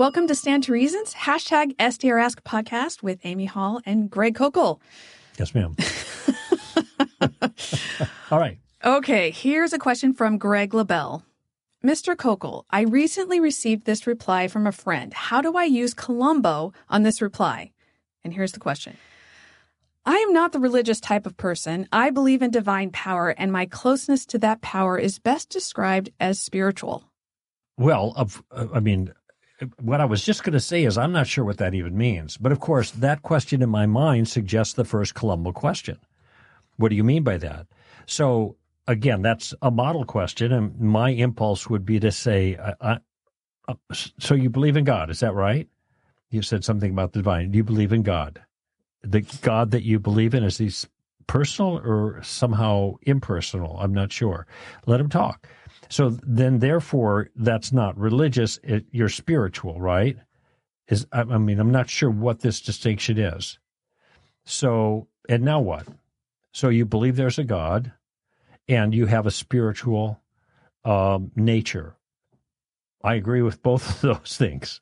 Welcome to Stand to Reason's, hashtag STRask podcast with Amy Hall and Greg Koukl. Yes, ma'am. All right. Okay, here's a question from Greg LaBelle. Mr. Koukl, I recently received this reply from a friend. How do I use Columbo on this reply? And here's the question. I am not the religious type of person. I believe in divine power, and my closeness to that power is best described as spiritual. Well, of, uh, I mean, what I was just going to say is I'm not sure what that even means. But of course, that question in my mind suggests the first Columbo question. What do you mean by that? So again, that's a model question, and my impulse would be to say, uh, uh, "So you believe in God? Is that right?" You said something about the divine. Do you believe in God? The God that you believe in is he personal or somehow impersonal? I'm not sure. Let him talk. So then, therefore, that's not religious. It, you're spiritual, right? Is I, I mean, I'm not sure what this distinction is. So, and now what? So you believe there's a God and you have a spiritual um, nature. I agree with both of those things.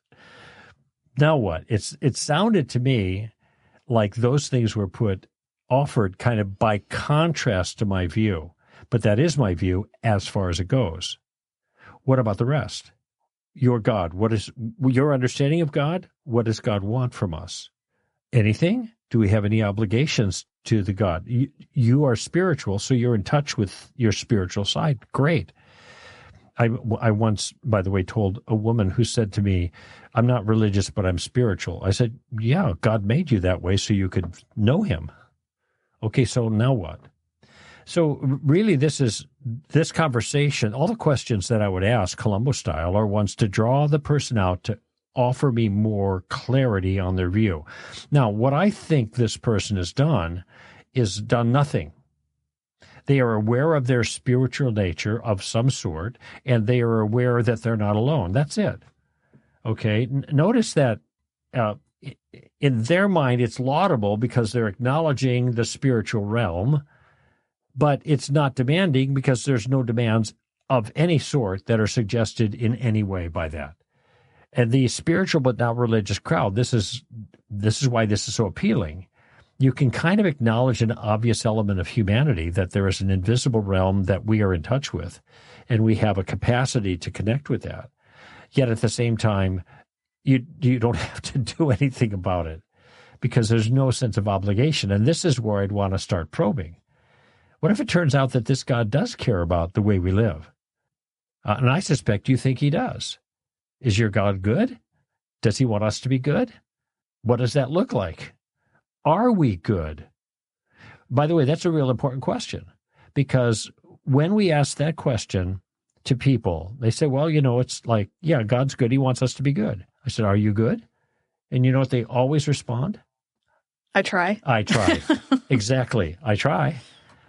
Now what? It's it sounded to me like those things were put offered kind of by contrast to my view, but that is my view as far as it goes. What about the rest? Your God, what is your understanding of God? What does God want from us? Anything? Do we have any obligations to the God. You, you are spiritual, so you're in touch with your spiritual side. Great. I, I once, by the way, told a woman who said to me, I'm not religious, but I'm spiritual. I said, Yeah, God made you that way so you could know Him. Okay, so now what? So, really, this is this conversation, all the questions that I would ask, Columbo style, are ones to draw the person out to offer me more clarity on their view. Now, what I think this person has done is done nothing. They are aware of their spiritual nature of some sort, and they are aware that they're not alone. That's it. Okay. N- notice that uh, in their mind, it's laudable because they're acknowledging the spiritual realm, but it's not demanding because there's no demands of any sort that are suggested in any way by that. And the spiritual but not religious crowd this is this is why this is so appealing. You can kind of acknowledge an obvious element of humanity that there is an invisible realm that we are in touch with and we have a capacity to connect with that. Yet at the same time you you don't have to do anything about it because there's no sense of obligation. And this is where I'd want to start probing what if it turns out that this God does care about the way we live uh, and I suspect you think he does is your God good? Does he want us to be good? What does that look like? Are we good? By the way, that's a real important question because when we ask that question to people, they say, well, you know, it's like, yeah, God's good. He wants us to be good. I said, are you good? And you know what they always respond? I try. I try. exactly. I try.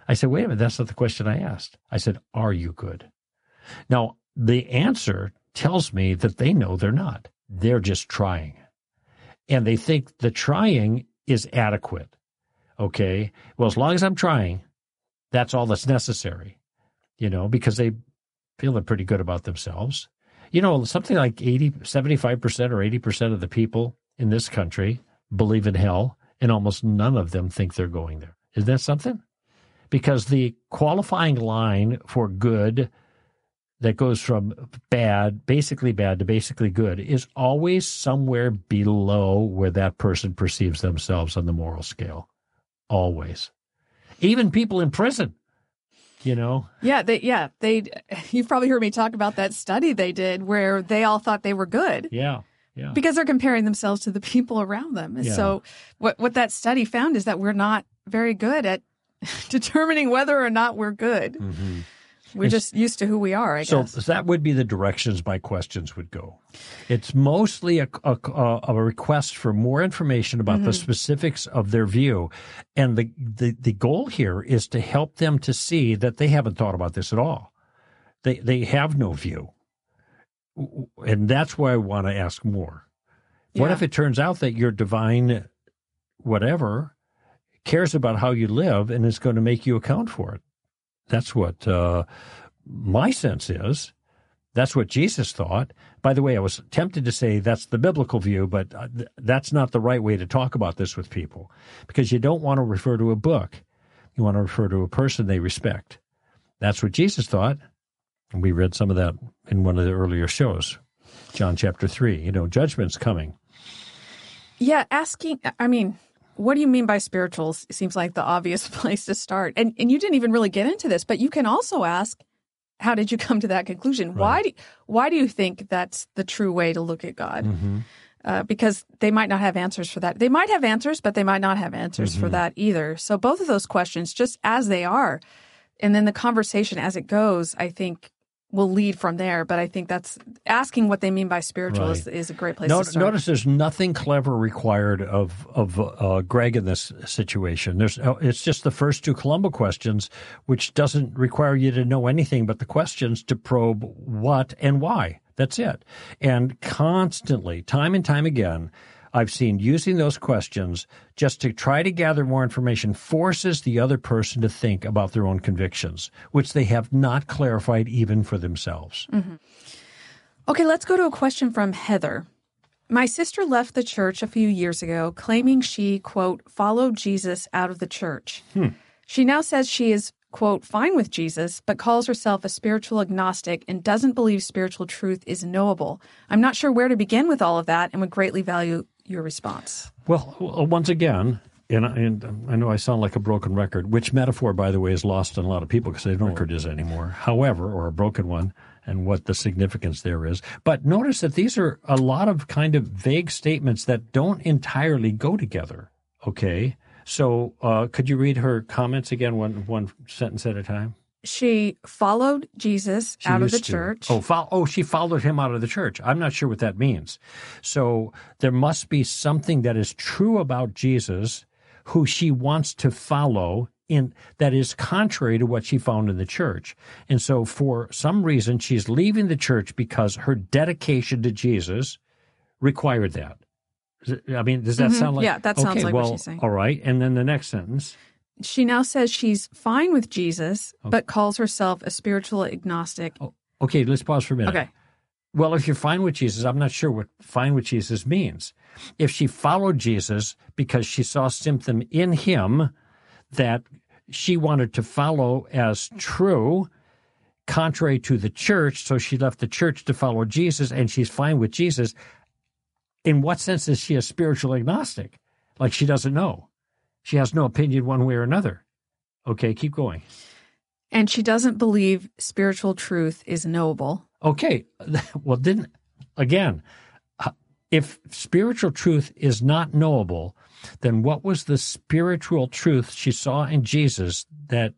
I said, wait a minute, that's not the question I asked. I said, are you good? Now, the answer tells me that they know they're not. They're just trying. And they think the trying is adequate. Okay. Well, as long as I'm trying, that's all that's necessary, you know, because they feeling pretty good about themselves. You know, something like 80, 75% or 80% of the people in this country believe in hell, and almost none of them think they're going there. Is that something? Because the qualifying line for good that goes from bad, basically bad to basically good is always somewhere below where that person perceives themselves on the moral scale. Always. Even people in prison, you know? Yeah, they yeah, they you've probably heard me talk about that study they did where they all thought they were good. Yeah. Yeah. Because they're comparing themselves to the people around them. Yeah. So what what that study found is that we're not very good at determining whether or not we're good. Mm-hmm. We're just used to who we are, I so guess. So that would be the directions my questions would go. It's mostly a, a, a request for more information about mm-hmm. the specifics of their view. And the, the, the goal here is to help them to see that they haven't thought about this at all. They, they have no view. And that's why I want to ask more. Yeah. What if it turns out that your divine whatever cares about how you live and is going to make you account for it? That's what uh, my sense is. That's what Jesus thought. By the way, I was tempted to say that's the biblical view, but uh, that's not the right way to talk about this with people because you don't want to refer to a book. You want to refer to a person they respect. That's what Jesus thought. And we read some of that in one of the earlier shows, John chapter 3. You know, judgment's coming. Yeah, asking, I mean, what do you mean by spirituals? Seems like the obvious place to start. And and you didn't even really get into this, but you can also ask, how did you come to that conclusion? Right. Why do why do you think that's the true way to look at God? Mm-hmm. Uh, because they might not have answers for that. They might have answers, but they might not have answers mm-hmm. for that either. So both of those questions, just as they are, and then the conversation as it goes, I think will lead from there. But I think that's asking what they mean by spiritual right. is, is, a great place to start. Notice there's nothing clever required of of uh, Greg in this situation. There's uh, it's just the first two Columbo questions, which doesn't require you to know anything but the questions to probe what and why. That's it. And constantly, time and time again, I've seen using those questions just to try to gather more information forces the other person to think about their own convictions, which they have not clarified even for themselves. Mm-hmm. Okay, let's go to a question from Heather. My sister left the church a few years ago, claiming she, quote, followed Jesus out of the church. Hmm. She now says she is, quote, fine with Jesus, but calls herself a spiritual agnostic and doesn't believe spiritual truth is knowable. I'm not sure where to begin with all of that and would greatly value your response? Well, once again, and, and, I know I sound like a broken record, which metaphor, by the way, is lost on a lot of people because they don't record is anymore. However, or a broken one, and what the significance there is. But notice that these are a lot of kind of vague statements that don't entirely go together. Okay, so uh, could you read her comments again, one one sentence at a time? She followed Jesus she out of the to. church. Oh, fo- oh, she followed him out of the church. I'm not sure what that means. So there must be something that is true about Jesus who she wants to follow in that is contrary to what she found in the church. And so for some reason she's leaving the church because her dedication to Jesus required that. I mean, does that mm-hmm. sound like Yeah, that sounds okay, like well, what she's saying. All right. And then the next sentence she now says she's fine with Jesus, okay. but calls herself a spiritual agnostic. Oh, okay, let's pause for a minute. Okay. Well, if you're fine with Jesus, I'm not sure what fine with Jesus means. If she followed Jesus because she saw something in him that she wanted to follow as true, contrary to the church, so she left the church to follow Jesus and she's fine with Jesus, in what sense is she a spiritual agnostic? Like she doesn't know. She has no opinion one way or another. Okay, keep going. And she doesn't believe spiritual truth is knowable. Okay. Well, didn't, again, uh, if spiritual truth is not knowable, then what was the spiritual truth she saw in Jesus that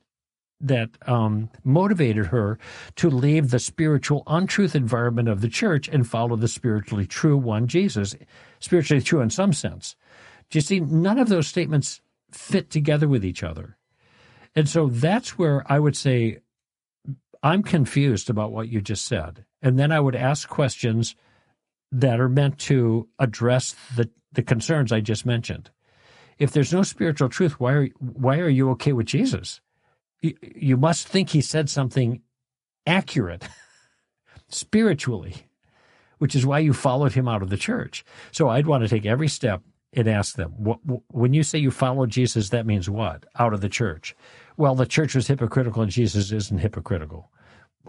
that um, motivated her to leave the spiritual untruth environment of the church and follow the spiritually true one, Jesus, spiritually true in some sense. Do you see? None of those statements fit together with each other. And so that's where I would say I'm confused about what you just said. And then I would ask questions that are meant to address the, the concerns I just mentioned. If there's no spiritual truth, why are, why are you okay with Jesus? You, you must think he said something accurate spiritually, which is why you followed him out of the church. So I'd want to take every step and ask them, when you say you follow Jesus, that means what? Out of the church. Well, the church was hypocritical and Jesus isn't hypocritical.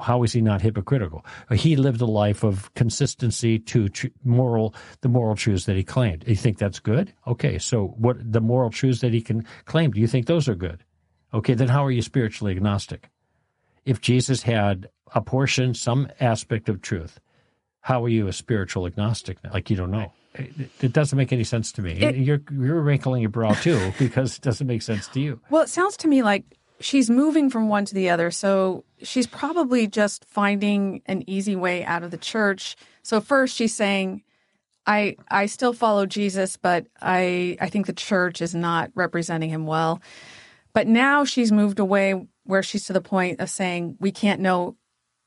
How is he not hypocritical? He lived a life of consistency to moral, the moral truths that he claimed. You think that's good? Okay, so what the moral truths that he can claim? Do you think those are good? Okay, then how are you spiritually agnostic? If Jesus had a portion, some aspect of truth, how are you a spiritual agnostic? Like you don't know it doesn't make any sense to me. It, you're you're wrinkling your brow too because it doesn't make sense to you. Well, it sounds to me like she's moving from one to the other. So she's probably just finding an easy way out of the church. So first she's saying, I I still follow Jesus, but I I think the church is not representing him well. But now she's moved away where she's to the point of saying we can't know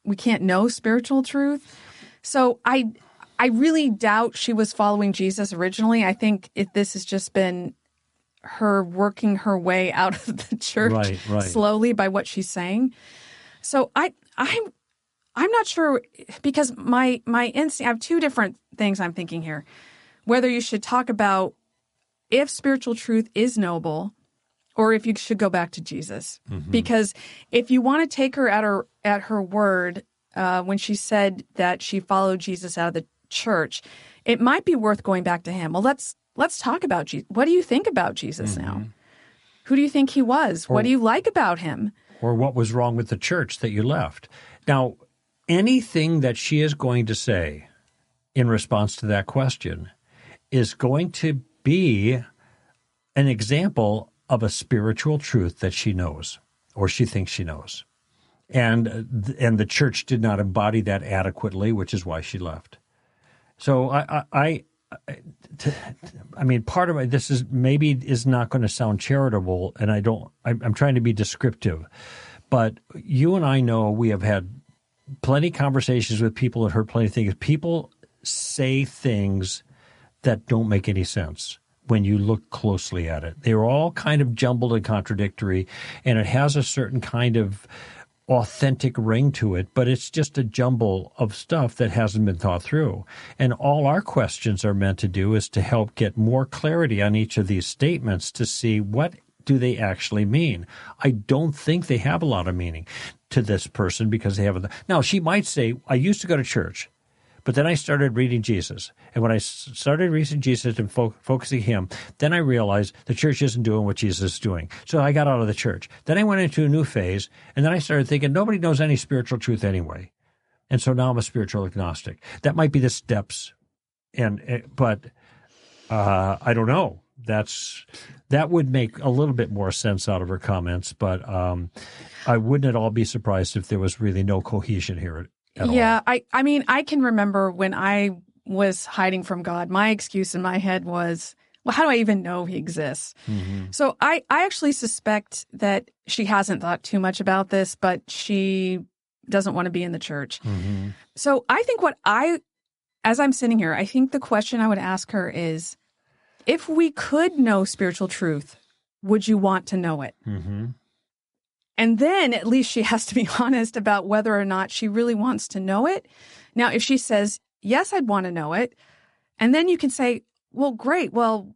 we can't know spiritual truth. So I I really doubt she was following Jesus originally. I think if this has just been her working her way out of the church right, right. slowly by what she's saying. So I I'm I'm not sure because my my instinct. I have two different things I'm thinking here. Whether you should talk about if spiritual truth is noble, or if you should go back to Jesus, mm-hmm. because if you want to take her at her at her word uh, when she said that she followed Jesus out of the church, it might be worth going back to him. Well, let's let's talk about Jesus. What do you think about Jesus mm-hmm. now? Who do you think he was? Or, what do you like about him? Or what was wrong with the church that you left? Now, anything that she is going to say in response to that question is going to be an example of a spiritual truth that she knows or she thinks she knows. And and the church did not embody that adequately, which is why she left. So I, I, I I mean, part of it, this is maybe is not going to sound charitable, and I don't. I'm, trying to be descriptive, but you and I know we have had plenty conversations with people that heard plenty of things. People say things that don't make any sense when you look closely at it. They're all kind of jumbled and contradictory, and it has a certain kind of authentic ring to it, but it's just a jumble of stuff that hasn't been thought through. And all our questions are meant to do is to help get more clarity on each of these statements to see what do they actually mean? I don't think they have a lot of meaning to this person because they have. a, Now, she might say, I used to go to church, but then I started reading Jesus. And when I started reading Jesus and fo- focusing him, then I realized the church isn't doing what Jesus is doing. So I got out of the church. Then I went into a new phase, and then I started thinking nobody knows any spiritual truth anyway. And so now I'm a spiritual agnostic. That might be the steps. And, eh, but, uh, I don't know that's that would make a little bit more sense out of her comments, but um, I wouldn't at all be surprised if there was really no cohesion here. Yeah, I I mean I can remember when I was hiding from God. My excuse in my head was, well, how do I even know He exists? Mm-hmm. So I I actually suspect that she hasn't thought too much about this, but she doesn't want to be in the church. Mm-hmm. So I think what I, as I'm sitting here, I think the question I would ask her is if we could know spiritual truth, would you want to know it? Mm-hmm. And then at least she has to be honest about whether or not she really wants to know it. Now, if she says, yes, I'd want to know it, and then you can say, well, great. Well,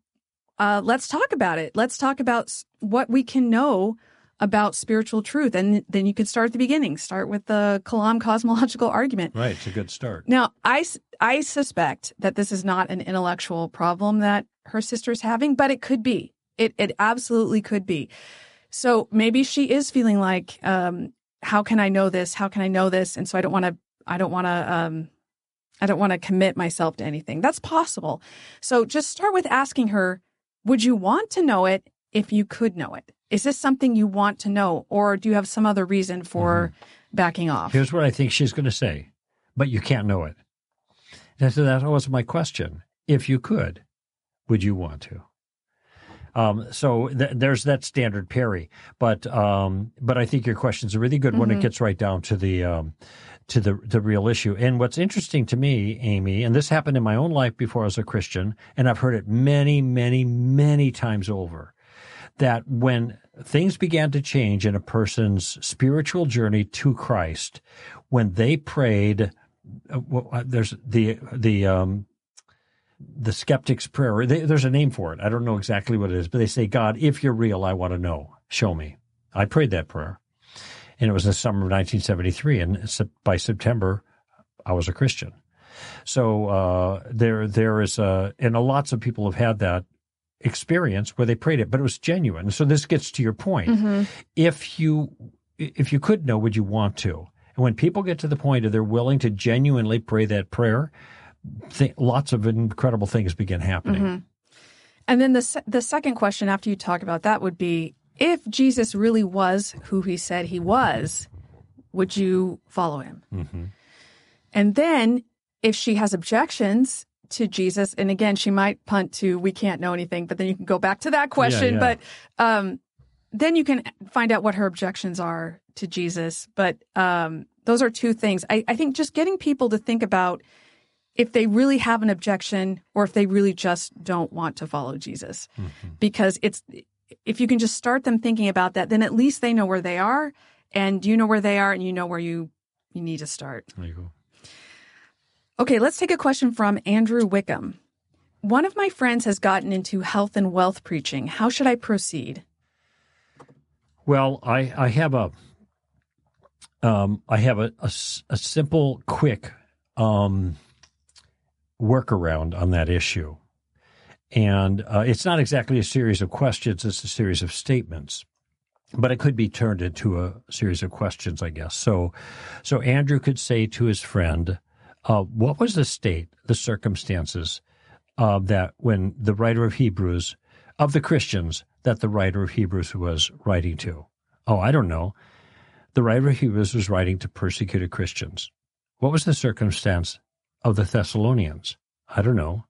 uh, let's talk about it. Let's talk about what we can know about spiritual truth. And then you can start at the beginning, start with the Kalam cosmological argument. Right. It's a good start. Now, I, I suspect that this is not an intellectual problem that her sister's having, but it could be. It it absolutely could be. So maybe she is feeling like, um, how can I know this? How can I know this? And so I don't want to. I don't want to. Um, I don't want to commit myself to anything. That's possible. So just start with asking her, would you want to know it if you could know it? Is this something you want to know, or do you have some other reason for mm-hmm. backing off? Here's what I think she's going to say, but you can't know it. And so that was my question. If you could, would you want to? Um, so th- there's that standard parry, but um, but I think your question's a really good mm-hmm. when it mm-hmm. gets right down to the um, to the the real issue. And what's interesting to me, Amy, and this happened in my own life before I was a Christian, and I've heard it many, many, many times over, that when things began to change in a person's spiritual journey to Christ, when they prayed, uh, well, uh, there's the the um, the skeptic's prayer. They, there's a name for it. I don't know exactly what it is, but they say, God, if you're real, I want to know. Show me. I prayed that prayer. And it was the summer of 1973. And by September, I was a Christian. So uh, there, there is a, and lots of people have had that experience where they prayed it, but it was genuine. So this gets to your point. Mm-hmm. If you, if you could know, would you want to? And when people get to the point of they're willing to genuinely pray that prayer, th- lots of incredible things begin happening. Mm-hmm. And then the se- the second question after you talk about that would be if Jesus really was who he said he was, would you follow him? Mm-hmm. And then if she has objections to Jesus, and again, she might punt to we can't know anything, but then you can go back to that question. Yeah, yeah. But um, then you can find out what her objections are to Jesus. But um, those are two things. I, I think just getting people to think about if they really have an objection or if they really just don't want to follow Jesus. Mm-hmm. Because it's if you can just start them thinking about that, then at least they know where they are and you know where they are and you know where you you need to start. There you go. Okay, let's take a question from Andrew Wickham. One of my friends has gotten into health and wealth preaching. How should I proceed? Well, I, I have a um, I have a, a, a simple, quick um, workaround on that issue. And uh, it's not exactly a series of questions, it's a series of statements. But it could be turned into a series of questions, I guess. So, so Andrew could say to his friend, uh, "What was the state, the circumstances uh, that when the writer of Hebrews, of the Christians that the writer of Hebrews was writing to?" Oh, I don't know. The writer of Hebrews was writing to persecuted Christians. What was the circumstance of the Thessalonians? I don't know.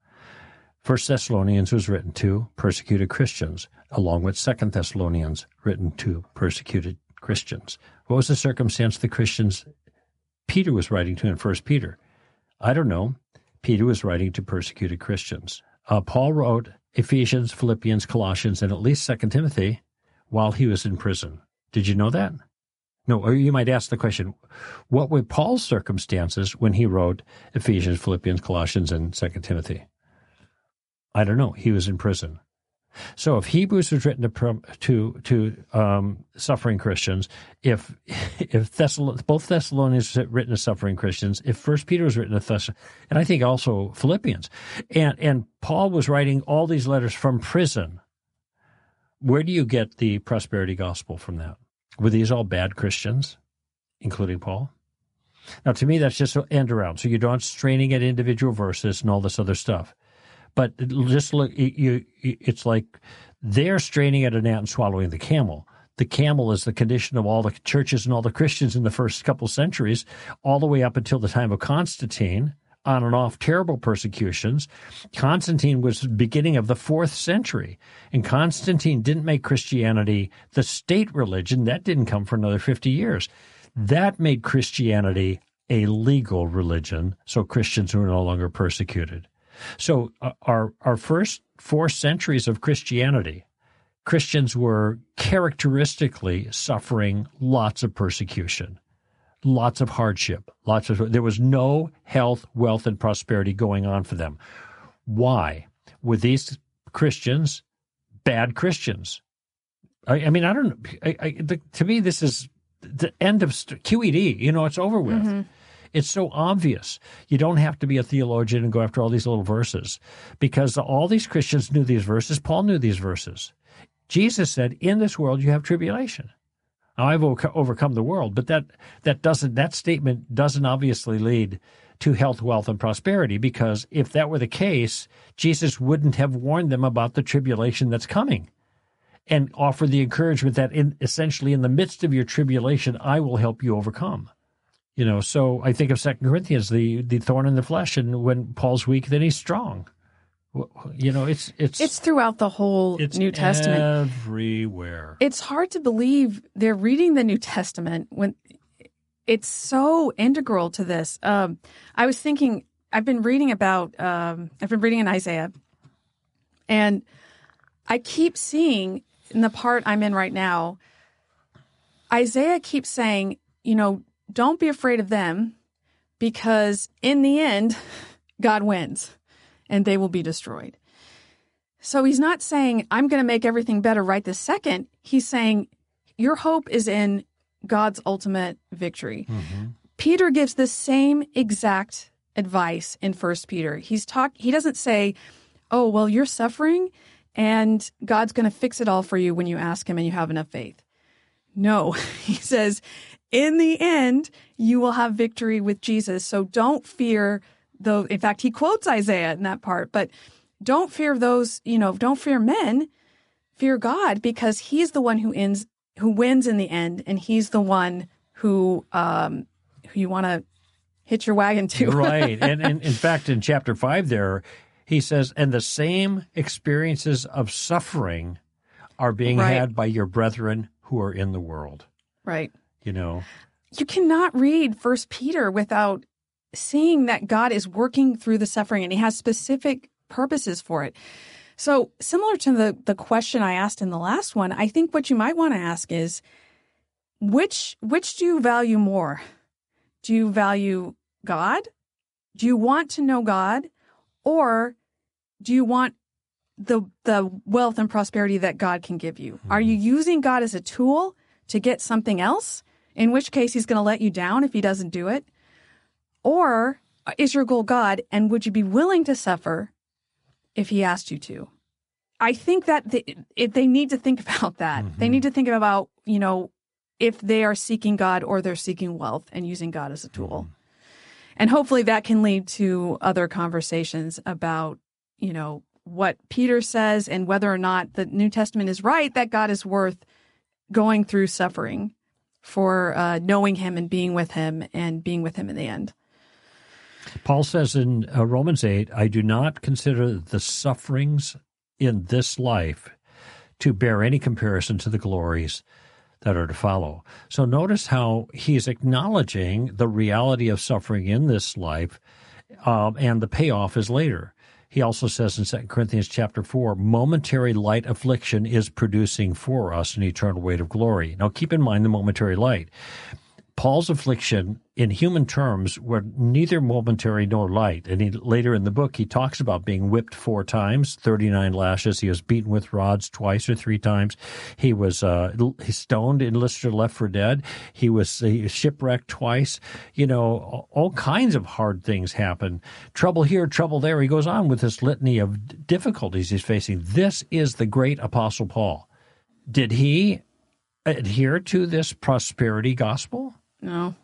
First Thessalonians was written to persecuted Christians, along with Second Thessalonians written to persecuted Christians. What was the circumstance the Christians Peter was writing to in First Peter? I don't know. Peter was writing to persecuted Christians. Uh, Paul wrote Ephesians, Philippians, Colossians, and at least Second Timothy while he was in prison. Did you know that? No, or you might ask the question, what were Paul's circumstances when he wrote Ephesians, Philippians, Colossians, and Second Timothy? I don't know. He was in prison. So if Hebrews was written to to, to um, suffering Christians, if if both Thessalonians was written to suffering Christians, if First Peter was written to Thessalonians, and I think also Philippians, and and Paul was writing all these letters from prison, where do you get the prosperity gospel from that? Were these all bad Christians, including Paul? Now, to me, that's just an end around. So you don't straining at individual verses and all this other stuff. But just look, you, it's like they're straining at a ant and swallowing the camel. The camel is the condition of all the churches and all the Christians in the first couple centuries, all the way up until the time of Constantine, on and off terrible persecutions. Constantine was beginning of the fourth century, and Constantine didn't make Christianity the state religion. That didn't come for another 50 years. That made Christianity a legal religion, so Christians were no longer persecuted. So uh, our our first four centuries of Christianity, Christians were characteristically suffering lots of persecution, lots of hardship, lots of there was no health, wealth, and prosperity going on for them. Why were these Christians bad Christians? I, I mean, I don't. I, I, the, to me, this is the end of QED. You know, it's over with. Mm-hmm. It's so obvious. You don't have to be a theologian and go after all these little verses because all these Christians knew these verses. Paul knew these verses. Jesus said, In this world you have tribulation. Now, I've overcome the world, but that, that doesn't, that statement doesn't obviously lead to health, wealth, and prosperity because if that were the case, Jesus wouldn't have warned them about the tribulation that's coming and offer the encouragement that in essentially in the midst of your tribulation, I will help you overcome. You know, so I think of Second Corinthians, the the thorn in the flesh, and when Paul's weak, then he's strong. You know, it's it's it's throughout the whole it's New Testament, everywhere. It's hard to believe they're reading the New Testament when it's so integral to this. Um, I was thinking, I've been reading about, um, I've been reading in Isaiah, and I keep seeing in the part I'm in right now, Isaiah keeps saying, you know, don't be afraid of them because in the end, God wins and they will be destroyed. So he's not saying, I'm going to make everything better right this second. He's saying, your hope is in God's ultimate victory. Mm-hmm. Peter gives the same exact advice in First Peter. He's talk he doesn't say, "Oh, well, you're suffering and God's going to fix it all for you when you ask him and you have enough faith." No, he says, in the end, you will have victory with Jesus. So don't fear though. In fact, he quotes Isaiah in that part, but don't fear those, you know, don't fear men, fear God because he's the one who ends, who wins in the end. And he's the one who, um, who you want to hitch your wagon to. right. And, and in fact, in chapter five there, he says, and the same experiences of suffering are being right. had by your brethren who are in the world. Right you know you cannot read first peter without seeing that god is working through the suffering and he has specific purposes for it so similar to the the question i asked in the last one i think what you might want to ask is which which do you value more Do you value God? Do you want to know God? Or do you want the the wealth and prosperity that God can give you? Are you hmm. using God as a tool to get something else? In which case he's going to let you down if he doesn't do it. Or uh, is your goal God and would you be willing to suffer if he asked you to? I think that they, they need to think about that. They mm-hmm. need to think about, you know, if they are seeking God or they're seeking wealth and using God as a tool. Mm-hmm. And hopefully that can lead to other conversations about, you know, what Peter says and whether or not the New Testament is right that God is worth going through suffering for uh, knowing him and being with him and being with him in the end. Paul says in uh, Romans 8, I do not consider the sufferings in this life to bear any comparison to the glories that are to follow. So notice how he's acknowledging the reality of suffering in this life, um, and the payoff is later. He also says in 2 Corinthians chapter 4, momentary light affliction is producing for us an eternal weight of glory. Now keep in mind the momentary light. Paul's affliction in human terms were neither momentary nor light. And he, later in the book, he talks about being whipped four times, 39 lashes. He was beaten with rods twice or three times. He was uh, stoned in Lystra, left for dead. He was, he was shipwrecked twice. You know, all kinds of hard things happen. Trouble here, trouble there. He goes on with this litany of difficulties he's facing. This is the great Apostle Paul. Did he adhere to this prosperity gospel? No.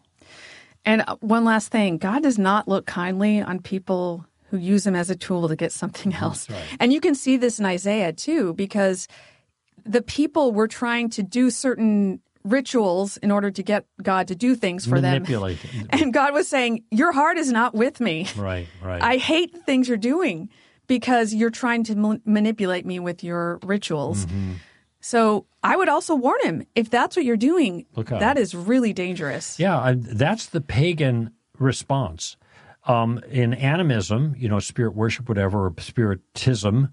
And uh, one last thing God does not look kindly on people who use him as a tool to get something else. right. And you can see this in Isaiah too, because the people were trying to do certain rituals in order to get God to do things for them. And God was saying, Your heart is not with me. right, right. I hate the things you're doing because you're trying to ma- manipulate me with your rituals. Mm-hmm. So I would also warn him if that's what you're doing, that is really dangerous. Yeah, and that's the pagan response. Um, in animism, you know, spirit worship, whatever, or spiritism,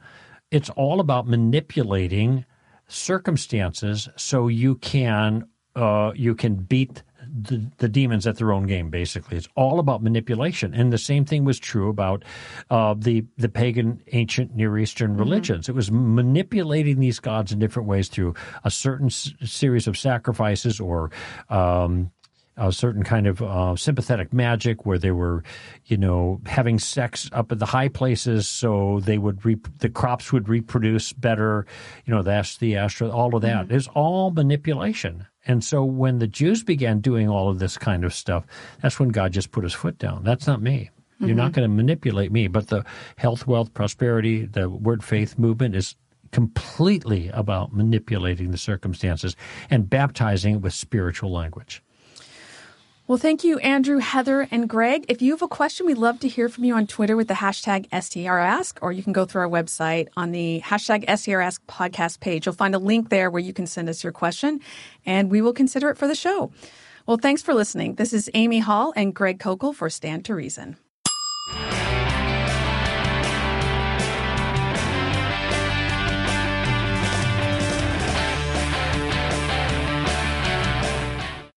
it's all about manipulating circumstances so you can uh, you can beat the, the demons at their own game. Basically, it's all about manipulation. And the same thing was true about uh, the the pagan ancient Near Eastern religions. It was manipulating these gods in different ways through a certain s- series of sacrifices or. Um, a certain kind of uh, sympathetic magic where they were, you know, having sex up at the high places so they would re- the crops would reproduce better. You know, that's the astro, all of that is all manipulation. And so when the Jews began doing all of this kind of stuff, that's when God just put his foot down. That's not me. You're not mm-hmm. going to manipulate me. But the health, wealth, prosperity, the word faith movement is completely about manipulating the circumstances and baptizing it with spiritual language. Well, thank you, Andrew, Heather, and Greg. If you have a question, we'd love to hear from you on Twitter with the hashtag STRask, or you can go through our website on the hashtag STRask podcast page. You'll find a link there where you can send us your question, and we will consider it for the show. Well, thanks for listening. This is Amy Hall and Greg Koukl for Stand to Reason.